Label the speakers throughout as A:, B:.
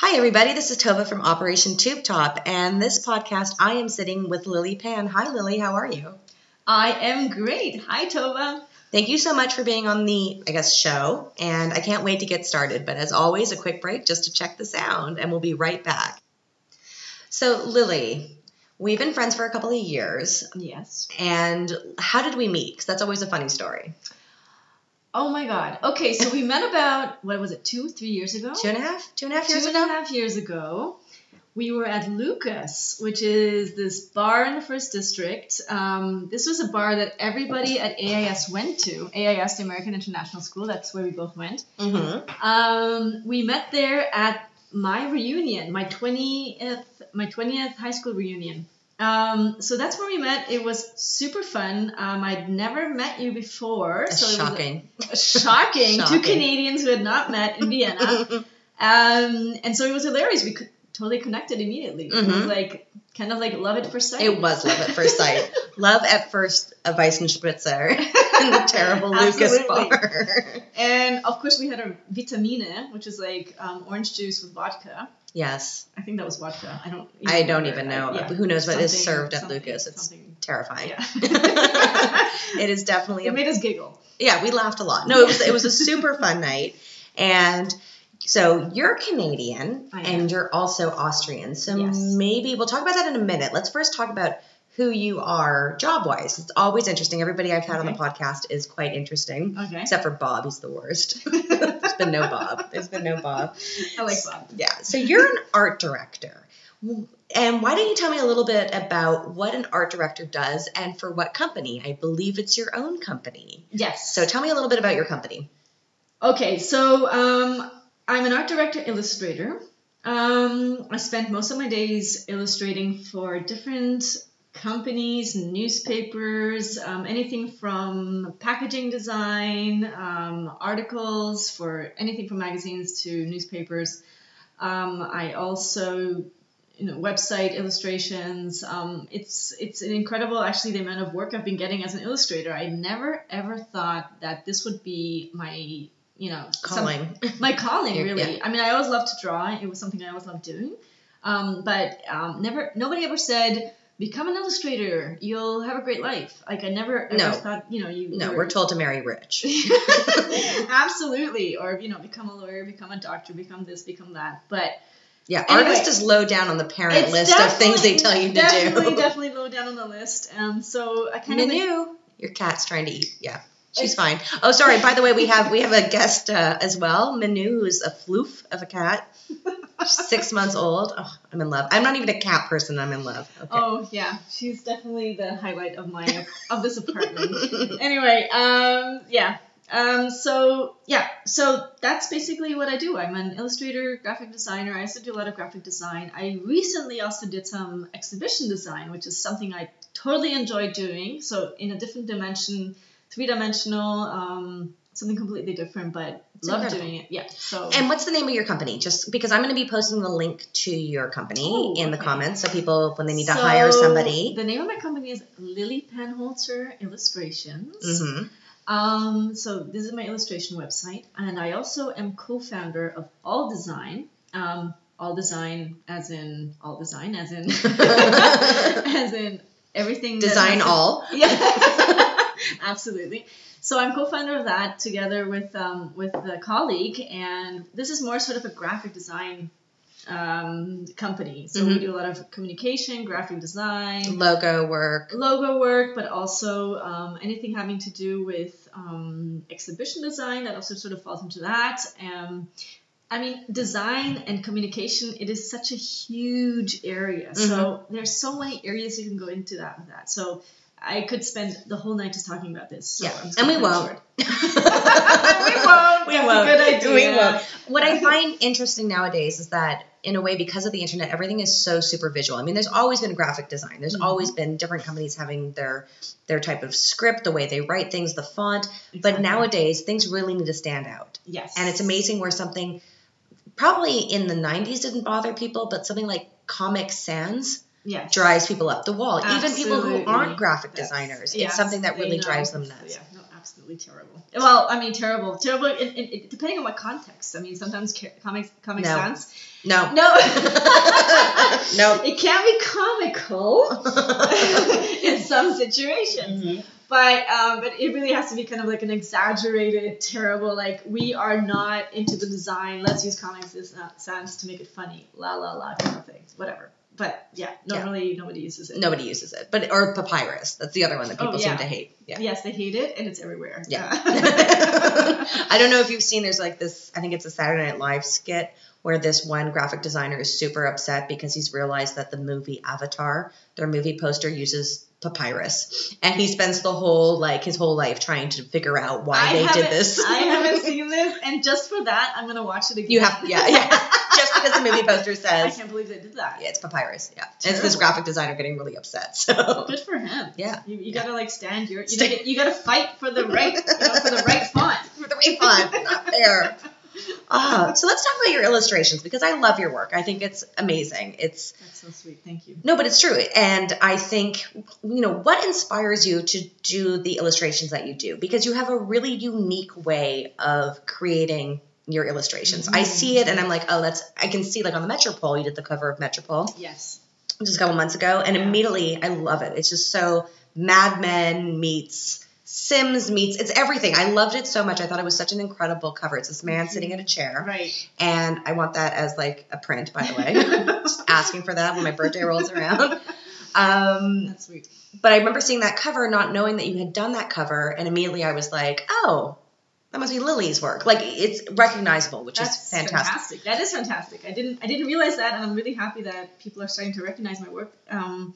A: Hi, everybody. This is Tova from Operation Tube Top, and this podcast I am sitting with Lilly Pan. Hi, Lilly. How are you?
B: I am great. Hi, Tova.
A: Thank you so much for being on the, I guess, show, and I can't wait to get started. But as always, a quick break just to check the sound, and we'll be right back. So, Lilly, we've been friends for a couple of years,
B: Yes.
A: and how did we meet? Because that's always a funny story.
B: Oh my God. Okay, so we met about what was it, two, three years ago?
A: Two and a half, two and a half years
B: Two
A: ago.
B: half years ago. We were at Lucas, which is this bar in the first district. Um, this was a bar that everybody at AIS went to. AIS, the American International School. That's where we both went.
A: Mm-hmm.
B: Um, we met there at my reunion, my twentieth, my twentieth high school reunion. Um, so that's where we met. It was super fun. Um, I'd never met you before, so it was
A: Shocking.
B: shocking. Two Canadians who had not met in Vienna. Um, and so it was hilarious. We could, totally connected immediately. It was
A: Mhm.
B: like kind of like love at first sight.
A: It was love at first sight. love at first of Weissenspritzer in the terrible Lucas bar.
B: And of course, we had a vitamine, which is like um, orange juice with vodka.
A: Yes.
B: I think that was vodka. I don't.
A: I don't
B: remember.
A: even know.
B: I- yeah.
A: Who knows what is served at Lucas? It's
B: something-
A: terrifying.
B: Yeah.
A: it is definitely a
B: it made us giggle.
A: yeah. We laughed a lot. No, it was it was a super fun night, and so you're Canadian and you're also Austrian. So
B: Yes.
A: maybe we'll talk about that in a minute. Let's first talk about who you are job wise. It's always interesting. Everybody I've had on the podcast is quite interesting.
B: Okay.
A: Except for Bob, he's the worst. There's been no Bob. There's been no Bob.
B: I like Bob.
A: Yeah. So you're an art director. And why don't you tell me a little bit about what an art director does and for what company? I believe it's your own company.
B: Yes.
A: So tell me a little bit about your company.
B: Okay, so um, I'm an art director illustrator. Um, I spent most of my days illustrating for different companies, newspapers, um, anything from packaging design, um, articles for anything from magazines to newspapers. Um, I also you know website illustrations um, it's it's an incredible actually the amount of work i've been getting as an illustrator i never ever thought that this would be my you know some-
A: Calling.
B: my calling really
A: yeah.
B: i mean i always loved to draw it was something i always loved doing um, but um, never nobody ever said become an illustrator you'll have a great life like i never ever
A: No.
B: thought you know you
A: No,
B: were-
A: we're told to marry rich.
B: absolutely or you know become a lawyer become a doctor become this become that but
A: Yeah,
B: Anyway.
A: artist is low down on the parent list of things they tell you to
B: definitely,
A: do.
B: definitely definitely low down on the list. Um, so I kind of
A: Manu. Your cat's trying to eat. Yeah. She's fine. Oh, sorry. By the way, we have we have a guest uh, as well, Manu, who's a floof of a cat. Six months old. Oh, I'm in love. I'm not even a cat person. I'm in love. Okay.
B: Oh yeah, she's definitely the highlight of my of this apartment. anyway, um, yeah. Um, so yeah, so that's basically what I do. I'm an illustrator, graphic designer. I also do a lot of graphic design. I recently also did some exhibition design, which is something I totally enjoy doing. So in a different dimension, three dimensional, um, something completely different, but
A: It's
B: love doing it. Yeah. So
A: And what's the name of your company? Just because I'm going to be posting the link to your company
B: Oh,
A: in the
B: okay.
A: comments, so people when they need to hire somebody.
B: The name of my company is Lilly Panholzer Illustrations.
A: Mm-hmm.
B: Um, so this is my illustration website, and I also am co-founder of All Design. Um, all Design, as in all design, as in as in everything.
A: Design all.
B: Yeah, absolutely. So I'm co-founder of that together with um, with a colleague, and this is more sort of a graphic design um, company. So we
A: Mhm.
B: do a lot of communication, graphic design,
A: Logo work.
B: logo work, but also um, anything having to do with um, exhibition design that also sort of falls into that. Um, I mean, design and communication, it is such a huge area. So there's so many areas you can go into that with that. So I could spend the whole night just talking about this. So
A: Yeah, and we
B: gonna cut it
A: won't.
B: we won't.
A: We
B: That's
A: won't.
B: Good idea.
A: We won't. What I find interesting nowadays is that, in a way, because of the internet, everything is so super visual. I mean, there's always been graphic design. There's
B: Mhm.
A: always been different companies having their their type of script, the way they write things, the font. But nowadays, things really need to stand out.
B: yes,
A: And it's amazing where something probably in the 90s didn't bother people, but something like Comic Sans
B: Yes.
A: drives people up the wall. Even people who aren't graphic
B: That's-
A: designers,
B: yes,
A: it's something that really
B: know.
A: drives them nuts.
B: Yeah, no, absolutely terrible. Well, I mean, terrible, terrible. In, in, in- depending on what context. I mean, sometimes ca- comics, comic
A: No.
B: sans.
A: No.
B: No.
A: No.
B: It can be comical in some situations,
A: Mhm.
B: but um, but it really has to be kind of like an exaggerated, terrible. Like we are not into the design. Let's use comics sans to make it funny. La la la kind of things. Whatever. But yeah,
A: Yeah.
B: normally nobody uses it.
A: Nobody uses it, but or papyrus. That's the other one that
B: Oh,
A: people
B: yeah.
A: seem to hate. Yeah.
B: Yes, they hate it, and it's everywhere.
A: Yeah. I don't know if you've seen. There's like this. I think it's a Saturday Night Live skit where this one graphic designer is super upset because he's realized that the movie Avatar, their movie poster uses papyrus, and he spends the whole like his whole life trying to figure out why
B: I
A: they did this.
B: I haven't seen this, and just for that, I'm gonna watch it again.
A: You have, yeah, yeah. Just because the movie poster says I
B: can't believe they did that.
A: yeah, it's papyrus. Yeah, and it's this graphic designer getting really upset. So
B: Good for him.
A: Yeah.
B: You, you gotta like stand your. You, gotta, you gotta fight for the right. You know, for the right font.
A: for the right font, not fair. Ah, so let's talk about your illustrations because I love your work. I think it's amazing. It's
B: That's so sweet. Thank you.
A: no, but it's true. And I think you know what inspires you to do the illustrations that you do because you have a really unique way of creating your illustrations. I see it and I'm like, oh, that's I can see like on the Metropole. You did the cover of Metropole
B: Yes.
A: just a couple months ago, and
B: Yeah.
A: immediately I love it. It's just so Mad Men meets Sims meets it's everything. I loved it so much. I thought it was such an incredible cover. It's this man
B: Mhm.
A: sitting in a chair,
B: Right.
A: and I want that as like a print, by the way. just asking for that when my birthday rolls around. Um,
B: That's sweet.
A: but I remember seeing that cover, not knowing that you had done that cover, and immediately I was like, oh. That must be Lilly's work. Like it's recognizable, which
B: That's
A: is fantastic.
B: That is fantastic. I didn't. I didn't realize that, and I'm really happy that people are starting to recognize my work. Um,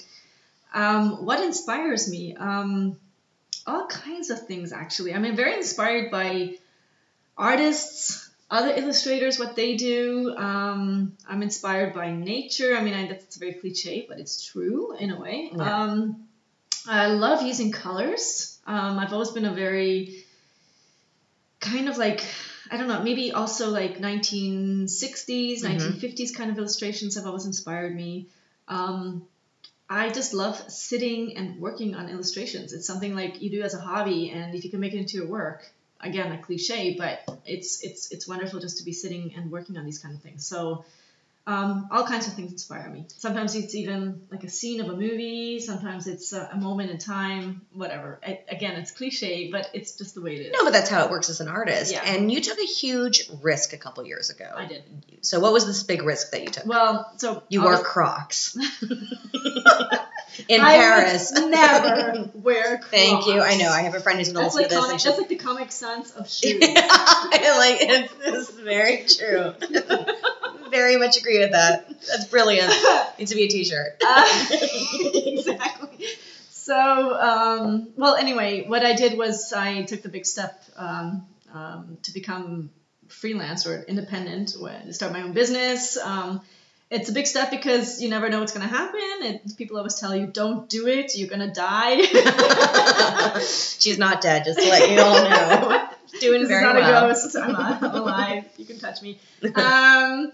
B: um, what inspires me? Um, all kinds of things, actually. I mean, very inspired by artists, other illustrators, what they do. Um, I'm inspired by nature. I mean, I, that's very cliche, but it's true in a way.
A: Yeah.
B: Um, I love using colors. Um, I've always been a very kind of like I don't know, maybe also like 1960s,
A: Mhm.
B: 1950s kind of illustrations have always inspired me. Um, I just love sitting and working on illustrations. It's something like you do as a hobby, and if you can make it into your work, again, a cliche, but it's it's it's wonderful just to be sitting and working on these kind of things. So. Um, all kinds of things inspire me. Sometimes it's even like a scene of a movie. Sometimes it's a, a moment in time. Whatever. I, again, it's cliche, but it's just the way it is.
A: No, but that's how it works as an artist.
B: Yeah.
A: And you took a huge risk a couple years ago.
B: I did.
A: So what was this big risk that you took?
B: Well, so
A: You wore
B: was-
A: Crocs in
B: I
A: Paris.
B: never wear Crocs.
A: Thank you. I know. I have a friend who's
B: That's
A: listen
B: like
A: to this.
B: comic, that's like the Comic sense of shoes.
A: I like it's, is very true. Very much agree with that. That's brilliant. Needs to be a T-shirt.
B: Uh, exactly. So, um, well, anyway, what I did was I took the big step um, um, to become freelance or independent, to start my own business. Um, it's a big step because you never know what's going to happen. It, people always tell you, don't do it, you're going to die.
A: She's not dead. Just to let you all know. Doing
B: this
A: very
B: is not
A: well.
B: a ghost. I'm, I'm alive. You can touch me. Um,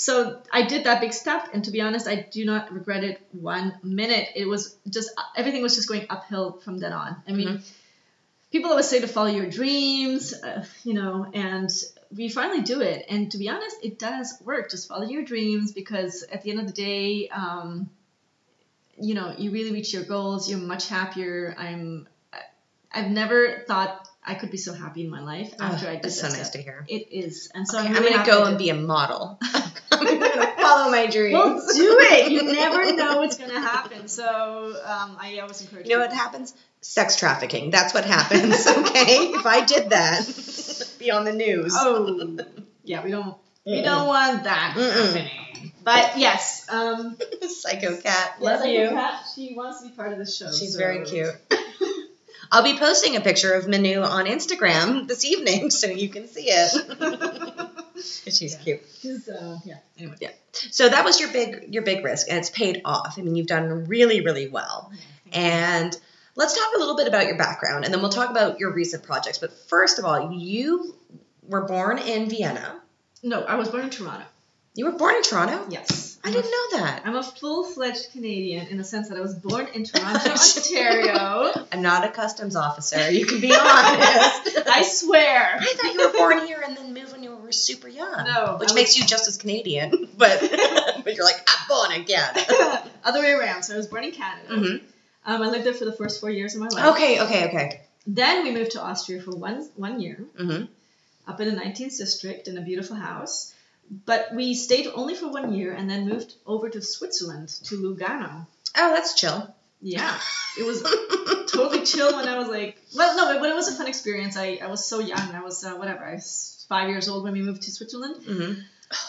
B: so I did that big step, and to be honest, I do not regret it one minute. It was just everything was just going uphill from then on. I mean,
A: Mhm.
B: people always say to follow your dreams, uh, you know, and we finally do it. And to be honest, it does work. Just follow your dreams because at the end of the day, um, you know, you really reach your goals. You're much happier. I'm. I've never thought I could be so happy in my life after I did
A: That's so nice to hear.
B: It is, and so
A: Okay,
B: I'm, really
A: I'm
B: gonna
A: go and be a model. Follow my dreams.
B: Well, do it. You never know what's gonna happen. So um, I always encourage.
A: You know what happens? Sex trafficking. That's what happens. Okay, if I did that, be on the news.
B: Oh, yeah. We don't. We
A: Mm-mm.
B: don't want that
A: Mm-mm.
B: happening. But yes, um,
A: Psycho cat. Love
B: I
A: you.
B: Kat, she wants to be part of the show.
A: She's
B: so-
A: very cute. I'll be posting a picture of Manu on Instagram this evening so you can see it. She's
B: Yeah.
A: cute.
B: She's, uh, yeah. Anyway.
A: So that was your big your big risk and it's paid off. I mean, you've done really really well. And let's talk a little bit about your background and then we'll talk about your recent projects. But first of all, you were born in Vienna.
B: No, I was born in Toronto.
A: You were born in Toronto?
B: Yes.
A: I didn't know that.
B: I'm a full-fledged Canadian in the sense that I was born in Toronto, Ontario.
A: I'm not a customs officer. You can be honest.
B: I swear.
A: I thought you were born here and then moved were super young.
B: No,
A: Which
B: I
A: makes you just as Canadian, but but you're like, I'm born again.
B: Other way around. So I was born in Canada.
A: hmm
B: Um, I lived there for the first four years of my life.
A: Okay, okay, okay.
B: Then we moved to Austria for one one year,
A: hmm
B: up in the 19th district in a beautiful house. But we stayed only for one year and then moved over to Switzerland to Lugano.
A: Oh, that's chill.
B: Yeah, it was totally chill when I was like, well, no, but it was a fun experience. I, I was so young. I was uh, whatever. I was five years old when we moved to Switzerland.
A: hmm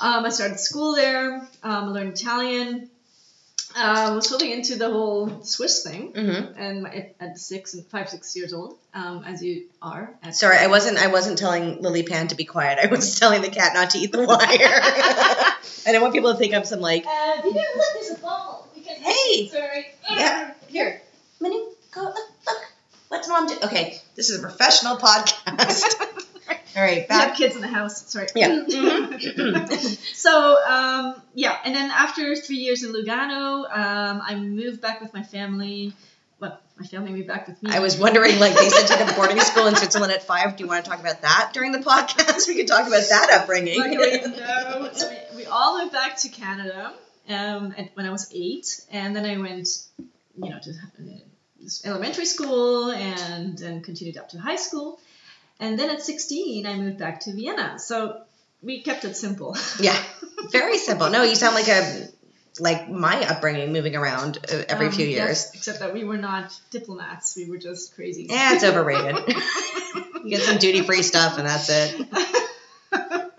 B: Um, I started school there. Um, I learned Italian. Uh, was totally into the whole Swiss thing.
A: hmm
B: And at, at six and five, six years old, um, as you are. At,
A: Sorry, I wasn't. I wasn't telling Lilly Pan to be quiet. I was telling the cat not to eat the wire. I don't want people to think I'm some like,
B: Uh, you didn't look. There's a ball. Because
A: Hey!
B: Sorry.
A: Yeah. Here, Manu, go look, look. What's mom do? Okay, this is a professional podcast. All right,
B: We have kids in the house. Sorry.
A: Yeah.
B: So um, yeah, and then after three years in Lugano, um, I moved back with my family. Well, my family moved back with me.
A: I was wondering, like, they sent you to boarding school in Switzerland at five. Do you want to talk about that during the podcast? We could talk about that upbringing.
B: Luckily, no. So we, we all moved back to Canada um, at, when I was eight, and then I went, you know, to uh, elementary school and then continued up to high school, and then at sixteen I moved back to Vienna. So we kept it simple.
A: Yeah, very simple. No, you sound like a like my upbringing, moving around uh, every
B: Um,
A: few
B: yes,
A: years.
B: except that we were not diplomats; we were just crazy.
A: Yeah, it's overrated. you get some duty free stuff, and that's it.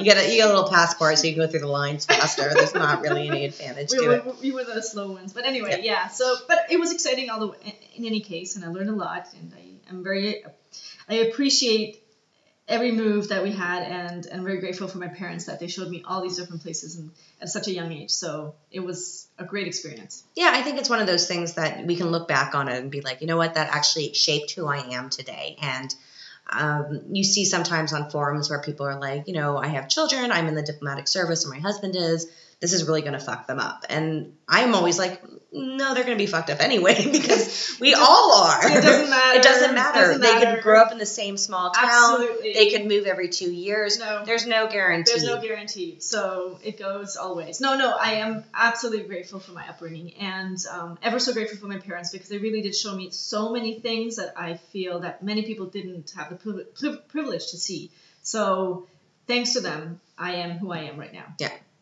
A: You get a you get a little passport, so you can go through the lines faster. There's not really any advantage
B: we
A: to
B: were,
A: it.
B: we were the slow ones. But anyway, yeah. So, but it was exciting all the way, in any case, and I learned a lot, and I am very, I appreciate every move that we had, and and very grateful for my parents that they showed me all these different places and at such a young age. So it was a great experience.
A: Yeah, I think it's one of those things that we can look back on it and be like, you know what, that actually shaped who I am today. And um, you see sometimes on forums where people are like, you know, I have children, I'm in the diplomatic service, or my husband is. This is really going to fuck them up. And I'm always like, no, they're going to be fucked up anyway because we all are.
B: It doesn't matter.
A: It doesn't matter.
B: Doesn't
A: they
B: matter.
A: could grow up in the same small town.
B: Absolutely.
A: They could move every two years.
B: No.
A: There's no guarantee.
B: There's no guarantee, so it goes always. No, no, I am absolutely grateful for my upbringing and um, ever so grateful for my parents because they really did show me so many things that I feel that many people didn't have the priv- priv- privilege to see. So thanks to them, I am who I am right now.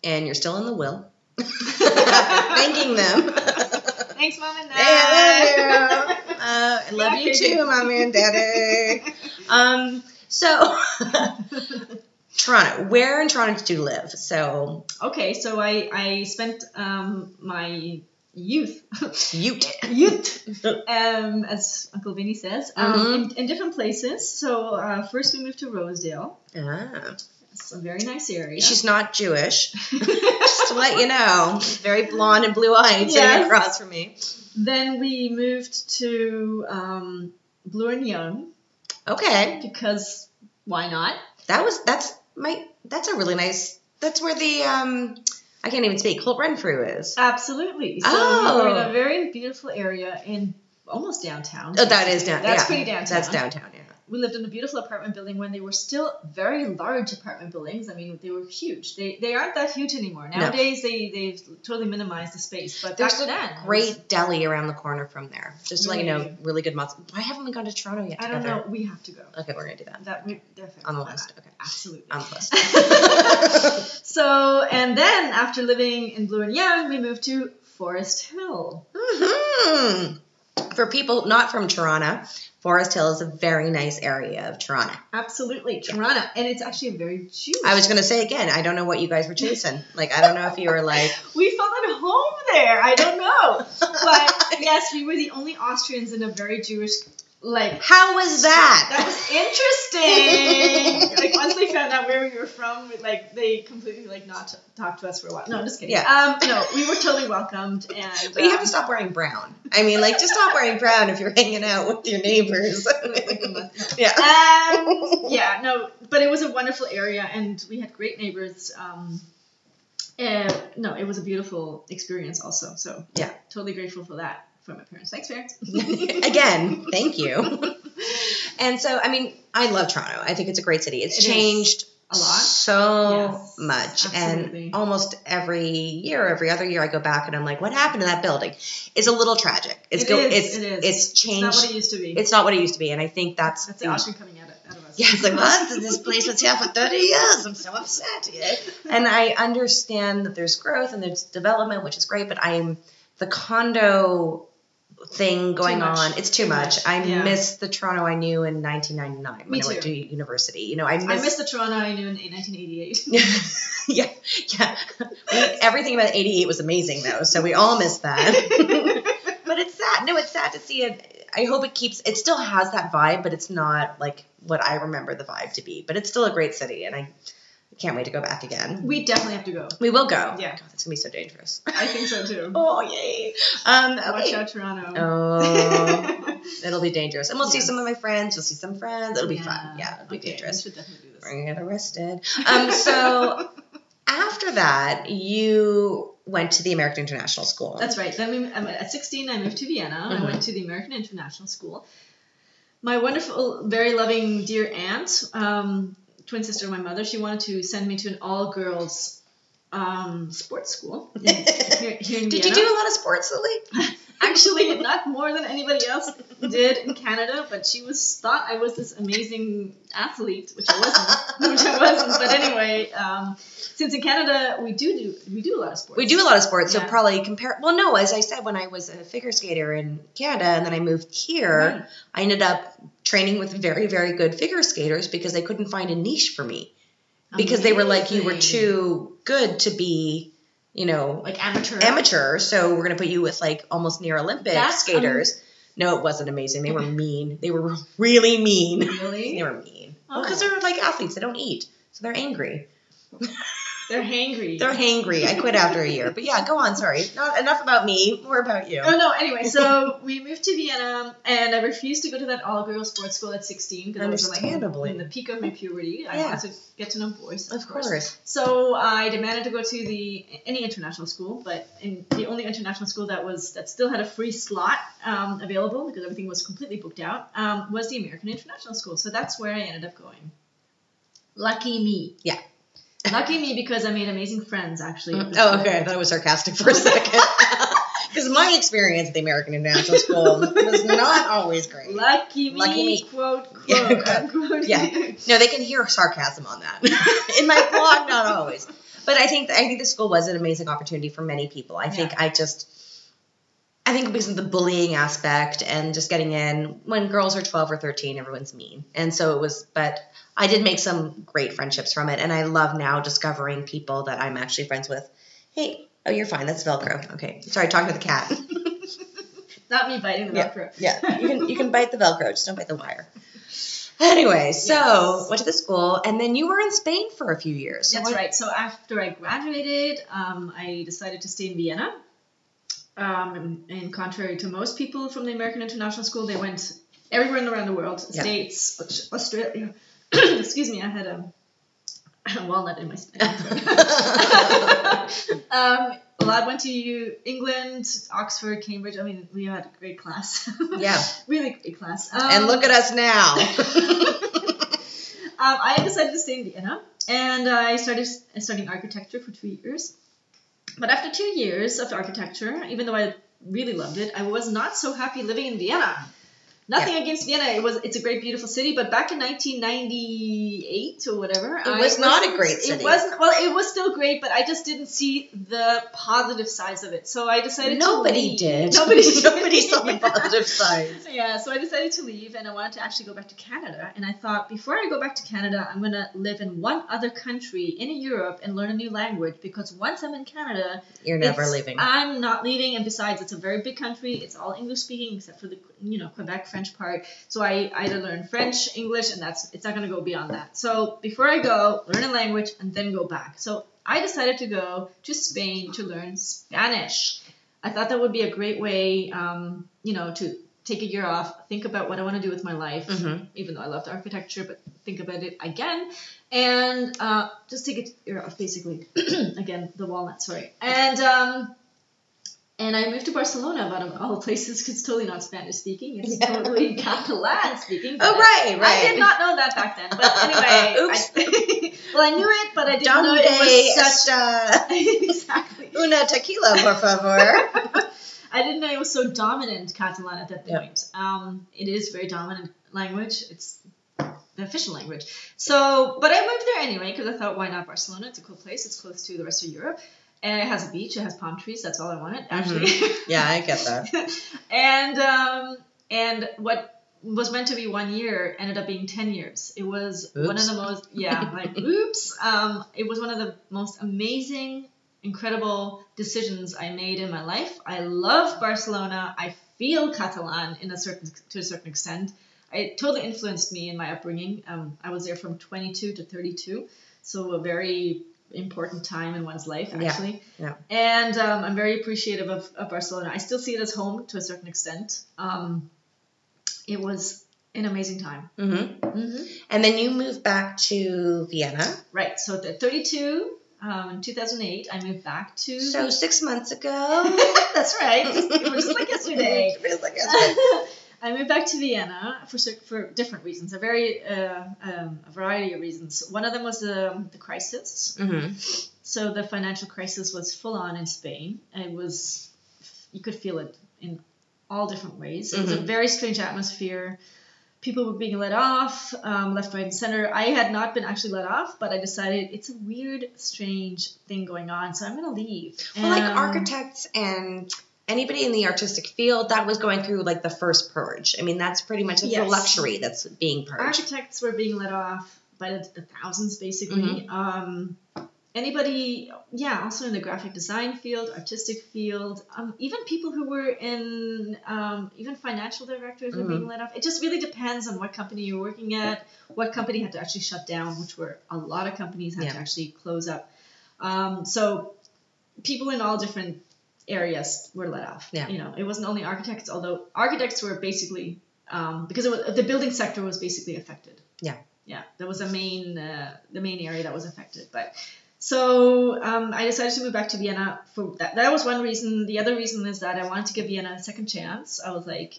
A: And you're still in the will. Thanking them.
B: Thanks, mom and dad.
A: Hey, I love you. Uh, I love you too, mommy and daddy. Um, so Toronto. Where in Toronto did you live? So
B: okay, so I I spent um, my youth
A: youth
B: youth um, as Uncle Vinny says um,
A: Mhm.
B: in, in different places. So uh, first we moved to Rosedale.
A: Ah,
B: It's a very nice area.
A: she's not Jewish. Just to let you know, very blonde and blue eyed sitting across from me.
B: then we moved to um, Bloor and Yonge
A: Okay,
B: because why not?
A: that was that's my that's a really nice. That's where the um I can't even speak. Holt Renfrew is.
B: Absolutely. So
A: Oh.
B: we're in a very beautiful area in almost downtown.
A: Oh, that is down.
B: That's
A: yeah,
B: pretty downtown.
A: That's downtown. Yeah.
B: We lived in a beautiful apartment building when they were still very large apartment buildings. I mean, they were huge. They, they aren't that huge anymore. Nowadays, they, they've totally minimized the space. But
A: There's
B: back
A: a
B: then, it was-
A: Great deli around the corner from there. Just to let you know,
B: Really?
A: really good mozz. Why haven't we gone to Toronto yet? Together?
B: I don't know. We have to go.
A: Okay, we're gonna do that
B: That we definitely
A: on the list. Okay,
B: Absolutely.
A: on the list.
B: So, and then after living in Bloor and Yonge, we moved to Forest Hill.
A: hmm For people not from Toronto, Forest Hill is a very nice area of Toronto.
B: Absolutely, Toronto, and it's actually a very Jewish.
A: I was gonna say again, I don't know what you guys were chasing. Like I don't know if you were like
B: we felt at home there. I don't know, but yes, we were the only Austrians in a very Jewish like.
A: How was that?
B: That was interesting. like once they found out where we were from, like they completely like not t- talked to us for a while. No, I'm just kidding.
A: Yeah.
B: Um, no, we were totally welcomed, and
A: But you have
B: um,
A: to stop wearing brown. I mean, like, just stop wearing brown if you're hanging out with your neighbors.
B: like a month.
A: yeah.
B: um, yeah, no, but it was a wonderful area, and we had great neighbors. Um, and no, it was a beautiful experience, also. So
A: Yeah.
B: totally grateful for that from my parents. Thanks, parents.
A: Again, thank you. And so, I mean, I love Toronto. I think it's a great city. It's
B: It
A: changed
B: A lot.
A: so
B: Yes,
A: much.
B: absolutely.
A: And almost every year, every other year, I go back and I'm like, what happened to that building? It's a little tragic. It's
B: It
A: go,
B: is,
A: it's
B: it is.
A: it's
B: It's
A: changed.
B: not what it used to be.
A: it's not what it used to be, and I think that's,
B: That's the
A: the-
B: Austrian coming out of, out of us.
A: Yeah, it's like, what? This place was here for 30 years. I'm so upset. Yeah. And I understand that there's growth and there's development, which is great, but I'm the condo thing going on. It's too,
B: Too
A: much.
B: much.
A: I
B: Yeah.
A: miss the Toronto I knew in 1999 when
B: Me
A: I went
B: too.
A: to university. You know, I miss,
B: I miss the Toronto I knew in 1988.
A: yeah, yeah. Everything about 88 was amazing though, so we all miss that. but it's sad. No, it's sad to see it. I hope it keeps. It still has that vibe, but it's not like what I remember the vibe to be. But it's still a great city, and I can't wait to go back again.
B: we definitely have to go.
A: We will go.
B: Yeah.
A: God, that's gonna be so dangerous.
B: I think so too.
A: oh yay! Um,
B: Watch out, Toronto.
A: Oh, it'll be dangerous, and we'll see some of my friends. You'll see some friends. It'll be fun.
B: Yeah.
A: Yeah, it'll be
B: Okay,
A: dangerous.
B: We should definitely do this.
A: We're gonna get arrested. Um, so after that, you went to the American International School.
B: That's right. Then we, at 16, I moved to Vienna.
A: Mhm.
B: I went to the American International School. My wonderful, very loving, dear aunt, um, twin sister of my mother, she wanted to send me to an all-girls um, sports school in- here, here in
A: Did you do a lot of sports, Lilly?
B: Actually, not more than anybody else did in Canada, but she was thought I was this amazing athlete, which I wasn't. which I wasn't. But anyway, um, since in Canada we do do we do a lot of sports.
A: We do a lot of sports, so probably compare. Well, no, as I said, when I was a figure skater in Canada and then I moved here,
B: Right.
A: I ended up training with very, very good figure skaters because they couldn't find a niche for me because they were like, you were too good to be, you know,
B: like amateur.
A: amateur, so we're gonna put you with like almost near Olympic
B: That's
A: skaters. no, it wasn't amazing. They were mean. They were really mean.
B: Really?
A: They were mean.
B: Oh.
A: Because they're like athletes. They don't eat, so they're angry.
B: They're hangry.
A: They're hangry. I quit after a year. But yeah, go on. Sorry. Not enough about me. More about you.
B: Oh no! Anyway, so we moved to Vienna, and I refused to go to that all-girls sports school at 16 because I was like in the peak of my puberty. I
A: Yeah.
B: wanted to get to know boys,
A: Of course.
B: So I demanded to go to the any international school, but in the only international school that was that still had a free slot um, available because everything was completely booked out um, was the American International School. So that's where I ended up going. Lucky me.
A: Yeah.
B: Lucky me because I made amazing friends actually. Mm.
A: Oh,
B: school.
A: okay. I thought it was sarcastic for a second. Because my experience at the American International School was not always great.
B: Lucky me,
A: Lucky me.
B: quote, quote,
A: Yeah.
B: unquote.
A: Yeah. No, they can hear sarcasm on that. In my blog, not always. But I think I think the school was an amazing opportunity for many people. I think I just I think because of the bullying aspect and just getting in when girls are 12 or 13 everyone's mean. And so it was but I did make some great friendships from it and I love now discovering people that I'm actually friends with. Hey, oh you're fine. That's Velcro. Okay. Sorry, talking to the cat.
B: Not me biting the
A: Yeah.
B: Velcro.
A: Yeah, you can you can bite the Velcro, just don't bite the wire. Anyway, so
B: Yes.
A: went to the school, and then you were in Spain for a few years. So
B: That's
A: what-
B: right. So after I graduated, um, I decided to stay in Vienna. Um, and, contrary to most people from the American International School, they went everywhere in around the world,
A: Yeah.
B: States, Australia. Excuse me, I had a, a walnut in my stomach. um, a lot went to England, Oxford, Cambridge. I mean, we had a great class.
A: Yeah.
B: really great class. Um,
A: and look at us now.
B: um, I decided to stay in Vienna, and I started studying architecture for two years. But after two years of architecture, even though I really loved it, I was not so happy living in Vienna Nothing against Vienna. It was it's a great, beautiful city. But back in 1998 or whatever,
A: It was not a great city.
B: It wasn't. Well, it was still great, but I just didn't see the positive sides of it. So I decided
A: Nobody
B: to leave.
A: did.
B: Nobody.
A: Nobody saw the positive sides.
B: Yeah, so I decided to leave and I wanted to actually go back to Canada. And I thought, before I go back to Canada, I'm going to live in one other country in Europe and learn a new language because once I'm in Canada,
A: You're never leaving.
B: I'm not leaving. And besides, it's a very big country. It's all English speaking except for the, you know, Quebec French part. So I either learn French, English, and that's, it's not going to go beyond that. So before I go, learn a language and then go back. So I decided to go to Spain to learn Spanish. I thought that would be a great way, um, you know, to take a year off, think about what I want to do with my life,
A: Mhm.
B: even though I loved architecture, but think about it again, and uh, just take a year off, basically. again, the walnut, sorry. And um, and I moved to Barcelona, but of all places, 'cause it's totally not Spanish speaking. It's
A: Yeah.
B: totally Catalan speaking.
A: oh,
B: right,
A: right,
B: I did not know that back then. But anyway,
A: Oops.
B: I, well, I knew it, but I didn't know it was such.
A: a.
B: exactly.
A: una tequila, por favor?
B: I didn't know it was so dominant Catalan at that point. Um, it is very dominant language. It's the official language. So, but I moved there anyway because I thought, why not Barcelona? It's a cool place. It's close to the rest of Europe. And it has a beach. It has palm trees. That's all I wanted, actually.
A: Yeah, I get that.
B: and um, and what was meant to be one year ended up being 10 years. It was one of the most, yeah, like, oops. Um, it was one of the most amazing, incredible decisions I made in my life. I love Barcelona. I feel Catalan in a certain, to a certain extent. It totally influenced me in my upbringing. Um, I was there from 22 to 32, so a very important time in one's life, actually.
A: yeah. yeah.
B: And um, I'm very appreciative of, of Barcelona. I still see it as home to a certain extent. Um, it was an amazing time.
A: Mm-hmm.
B: Mm-hmm.
A: And then you moved back to Vienna.
B: Right. So at 32, um, in 2008, I moved back to.
A: So six months ago.
B: That's right. It was just like yesterday.
A: it Feels like yesterday.
B: I moved back to Vienna for for different reasons, a very uh, um, a variety of reasons. One of them was um, the crisis.
A: hmm
B: So the financial crisis was full on in Spain. It was you could feel it in all different ways. It was a
A: Mhm.
B: very strange atmosphere. People were being let off, um, left, right, and center. I had not been actually let off, but I decided it's a weird, strange thing going on, so I'm gonna leave.
A: Well, like
B: Um,
A: architects and anybody in the artistic field, that was going through like the first purge. I mean, that's pretty much
B: Yes.
A: luxury that's being purged.
B: architects were being let off by the, the thousands basically um, anybody yeah also in the graphic design field artistic field um, even people who were in um, even financial directors were being let off it just really depends on what company you're working at what company had to actually shut down which were a lot of companies had
A: Yeah.
B: to actually close up um, so people in all different areas were let off
A: Yeah.
B: you know it wasn't only architects although architects were basically um, because it was, the building sector was basically affected.
A: Yeah.
B: Yeah, that was the main uh, the main area that was affected. But so um, I decided to move back to Vienna for that. That was one reason. The other reason is that I wanted to give Vienna a second chance. I was like.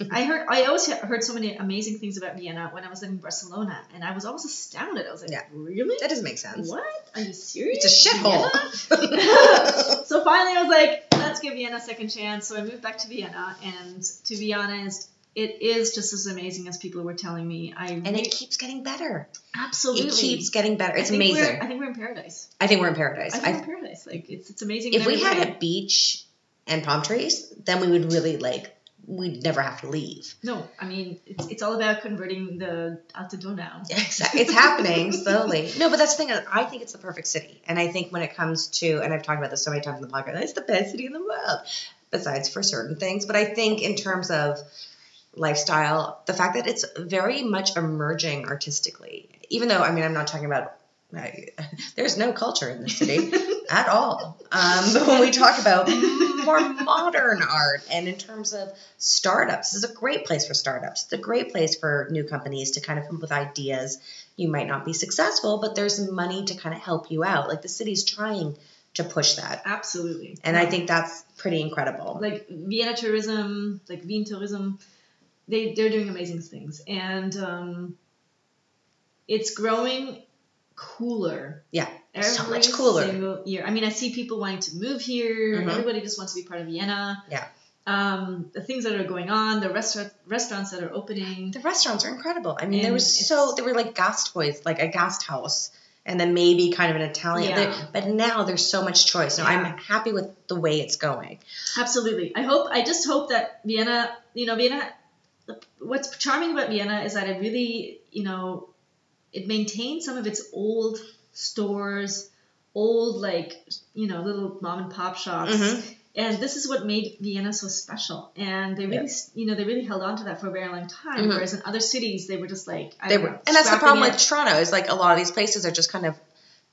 B: I heard. I always heard so many amazing things about Vienna when I was living in Barcelona, and I was almost astounded. I was like,
A: Yeah.
B: "Really?
A: That doesn't make sense.
B: What? Are you serious?
A: It's a shithole.
B: So finally, I was like, let's give Vienna a second chance. So I moved back to Vienna, and to be honest, it is just as amazing as people were telling me. I
A: and
B: re-
A: it keeps getting better.
B: absolutely
A: It keeps getting better. It's
B: I
A: amazing.
B: I think we're in paradise.
A: I think we're in paradise.
B: I think we're in paradise. Like it's it's amazing.
A: if we
B: every
A: had
B: way.
A: a beach and palm trees, then we would really like. We'd never have to leave.
B: no, I mean it's, it's all about converting the Alte Donau.
A: Exactly. It's happening slowly. No, but that's the thing. I think it's the perfect city, and I think when it comes to, and I've talked about this so many times in the podcast, it's the best city in the world. Besides for certain things, but I think in terms of lifestyle, the fact that it's very much emerging artistically. Even though, I mean, I'm not talking about. I, there's no culture in the city at all. Um, but when we talk about more modern art and in terms of startups, this is a great place for startups. It's a great place for new companies to kind of come up with ideas. You might not be successful, but there's money to kind of help you out. Like the city's trying to push that.
B: Absolutely.
A: And I think that's pretty incredible.
B: like Vienna tourism, like Wien tourism, they they're doing amazing things, and um, it's growing cooler.
A: Yeah,
B: Every
A: so much cooler.
B: Single year. I mean, I see people wanting to move here.
A: Mhm.
B: Everybody just wants to be part of Vienna.
A: Yeah.
B: Um, the things that are going on, the restaurant restaurants that are opening.
A: The restaurants are incredible. I mean, there was so there were like gast toys, like a gast house, and then maybe kind of an Italian.
B: Yeah.
A: But now there's so much choice. So
B: Yeah.
A: I'm happy with the way it's going.
B: Absolutely. I hope. I just hope that Vienna. You know, Vienna. What's charming about Vienna is that it really, you know, it maintains some of its old stores, old like you know little mom and pop shops.
A: Mhm.
B: And this is what made Vienna so special. And they really, you know, they really held on to that for a very long time.
A: Mhm.
B: Whereas in other cities, they were just like, I
A: They
B: don't
A: were,
B: know,
A: and that's the problem
B: it.
A: with Toronto is like a lot of these places are just kind of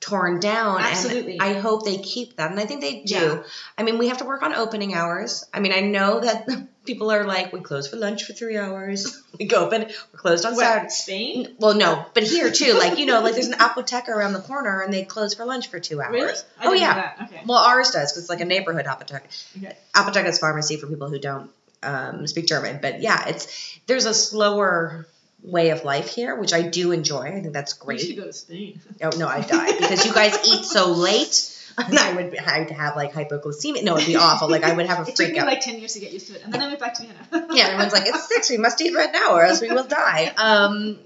A: torn down.
B: Absolutely.
A: And I hope they keep that, and I think they do.
B: Yeah.
A: I mean, we have to work on opening hours. I mean, I know that people are like, we close for lunch for three hours. we go open. We're closed on Saturday.
B: Spain.
A: Well, no, but here too, like you know, like there's an apotheca around the corner, and they close for lunch for two hours.
B: Really?
A: Oh yeah.
B: Okay.
A: Well, ours does because it's like a neighborhood apotheca.
B: Okay.
A: Apotheca is pharmacy for people who don't um, speak German, but yeah, it's there's a slower way of life here, which I do enjoy. I think that's
B: We should
A: great.
B: go to Spain.
A: Oh no, I'd die because you guys eat so late. And I would I'd have like hypoglycemia. No, it'd be awful. Like I would have a
B: It took
A: freak
B: me
A: out.
B: like 10 years to get used to it. And then I went back to Vienna.
A: yeah, everyone's like, it's six. We must eat right now, or else we will die. Um,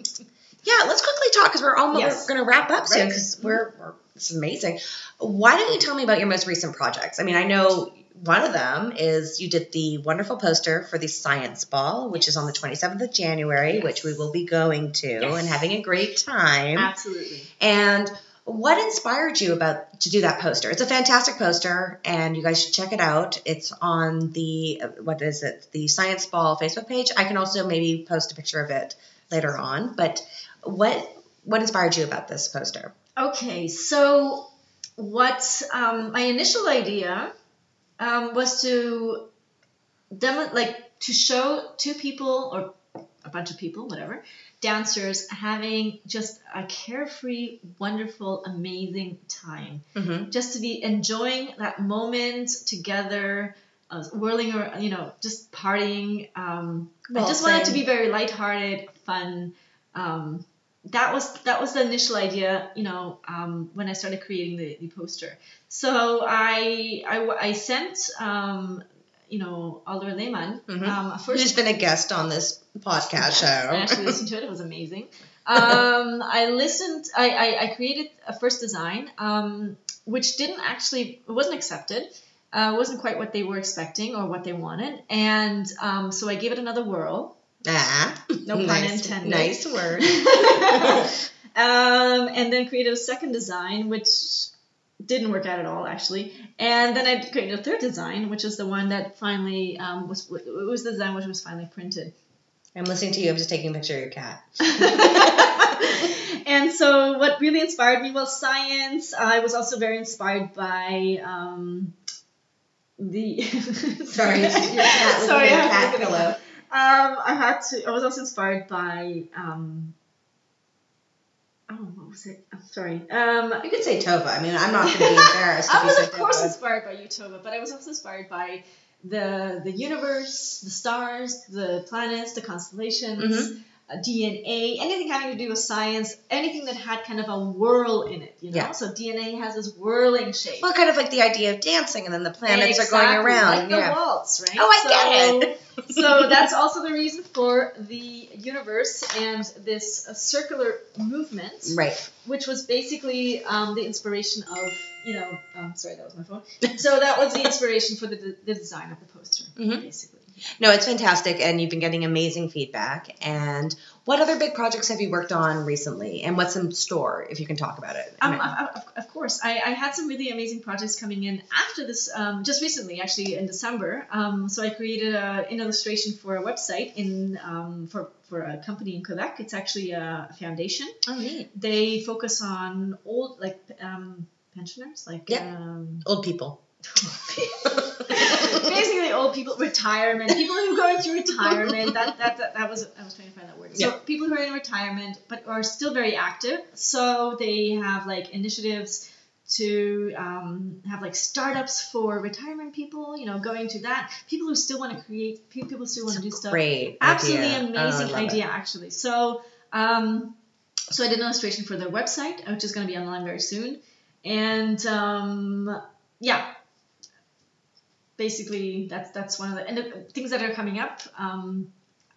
A: yeah, let's quickly talk because we're almost
B: Yes.
A: going to wrap up soon
B: Right.
A: because we're, we're this is amazing. Why don't you tell me about your most recent projects? I mean, I know one of them is you did the wonderful poster for the Science Ball, which is on the 27th of January,
B: Yes.
A: which we will be going to
B: Yes.
A: and having a great time.
B: Absolutely.
A: And what inspired you about to do that poster? It's a fantastic poster, and you guys should check it out. It's on the what is it? The Science Ball Facebook page. I can also maybe post a picture of it later on. But what what inspired you about this poster?
B: Okay, so what um, my initial idea um, was to demo like to show two people or a bunch of people, whatever, dancers having just a carefree, wonderful, amazing time.
A: Mm-hmm.
B: Just to be enjoying that moment together, uh, whirling or you know, just partying. Um, I just wanted to be very lighthearted, fun. Um, that was that was the initial idea, you know, um, when I started creating the, the poster. So I I, I sent um, you know Oliver Lehmann
A: Mhm.
B: um, first
A: Who's been a guest on this podcast show.
B: I actually listened to it. It was amazing. Um, I listened. I, I, I created a first design, um, which didn't actually wasn't accepted. Uh, wasn't quite what they were expecting or what they wanted, and um, so I gave it another whirl.
A: Ah,
B: No pun
A: nice,
B: intended.
A: Nice word.
B: um, and then created a second design, which didn't work out at all, actually. And then I created a third design, which is the one that finally um, was it was the design which was finally printed.
A: I'm listening to you. I'm just taking a picture of your cat.
B: and so, what really inspired me was science. I was also very inspired by um, the.
A: Sorry, it's your cat.
B: Sorry,
A: your
B: I have
A: cat
B: to look it
A: pillow.
B: Um, I had to. I was also inspired by. Um, oh, what was it? I'm sorry. Um,
A: You could say Tova. I mean, I'm not going to be embarrassed. if
B: I
A: you
B: was of course
A: Tova.
B: inspired by Utopia, but I was also inspired by the the universe, the stars, the planets, the constellations,
A: Mhm.
B: DNA, anything having to do with science, anything that had kind of a whirl in it. You know,
A: Yeah.
B: so DNA has this whirling shape.
A: Well, kind of like the idea of dancing, and then the planets are going around.
B: like the
A: yeah.
B: waltz, right?
A: Oh, I get
B: it. so that's also the reason for the universe and this uh, circular movement
A: Right.
B: which was basically um, the inspiration of you know um, sorry that was my phone so that was the inspiration for the, the design of the poster
A: Mhm.
B: basically
A: No, it's fantastic, and you've been getting amazing feedback. And what other big projects have you worked on recently, and what's in store, if you can talk about it?
B: um, of, of, course I, I had some really amazing projects coming in after this um, just recently actually in december um, so i created a, an illustration for a website in um, for, for a company in quebec it's actually a foundation
A: oh, neat.
B: they focus on old like um, pensioners like
A: Yeah.
B: um,
A: Old people.
B: Basically old people retirement people who are going through retirement that, that, that, that was i was trying to find that word so
A: Yeah.
B: people who are in retirement but are still very active so they have like initiatives to um, have like startups for retirement people you know going to that people who still want to create people still want to do stuff
A: Great.
B: absolutely
A: idea. Oh, I
B: amazing
A: it.
B: idea actually so um, so i did an illustration for their website which is going to be online very soon and um, yeah basically that's that's one of the and the things that are coming up um,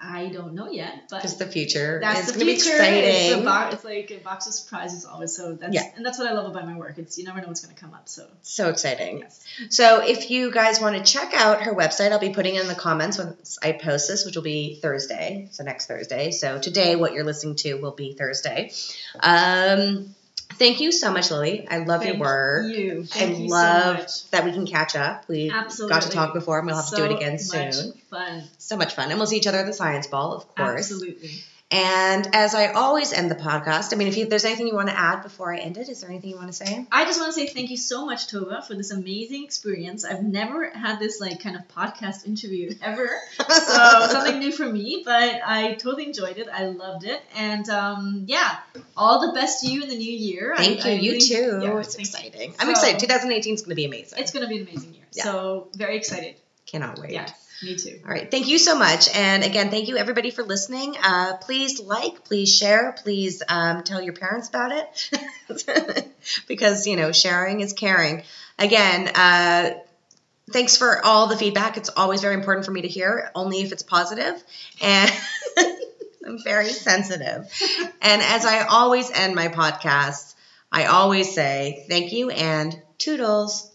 B: I don't know yet, but
A: Because the future
B: that's
A: is
B: the
A: going to be
B: future.
A: exciting.
B: It's, bo- it's like a box of surprises always. So that's
A: Yeah.
B: and that's what I love about my work. It's you never know what's going to come up. So
A: so exciting.
B: yes.
A: So if you guys want to check out her website, I'll be putting it in the comments once I post this, which will be Thursday. So next Thursday. So today, what you're listening to will be Thursday. Um, thank you so much, Lilly. I love
B: Thank
A: your work.
B: You. Thank
A: I
B: you
A: love
B: so
A: that we can catch up. We
B: Absolutely.
A: got to talk before, and we'll have to do it
B: So
A: again
B: much
A: soon.
B: Fun.
A: So much fun. And we'll see each other at the Science Ball, of course.
B: Absolutely.
A: And as I always end the podcast, I mean, if you, there's anything you want to add before I end it, is there anything you want to say?
B: I just want to say thank you so much, Tova, for this amazing experience. I've never had this like kind of podcast interview ever, so something new for me. But I totally enjoyed it. I loved it, and um, yeah, all the best to you in the new year.
A: Thank
B: I-
A: you.
B: I
A: you
B: really-
A: too.
B: yeah,
A: it's
B: thank you.
A: exciting. I'm
B: So-
A: excited. 2018 is going to be amazing.
B: It's going to be an amazing year.
A: Yeah.
B: So very excited.
A: Cannot wait.
B: Yes, me too.
A: All right. Thank you so much. And again, thank you everybody for listening. Uh, please like, please share, please um, tell your parents about it because, you know, sharing is caring. Again, uh, thanks for all the feedback. It's always very important for me to hear, only if it's positive. And I'm very sensitive. And as I always end my podcasts, I always say thank you and toodles.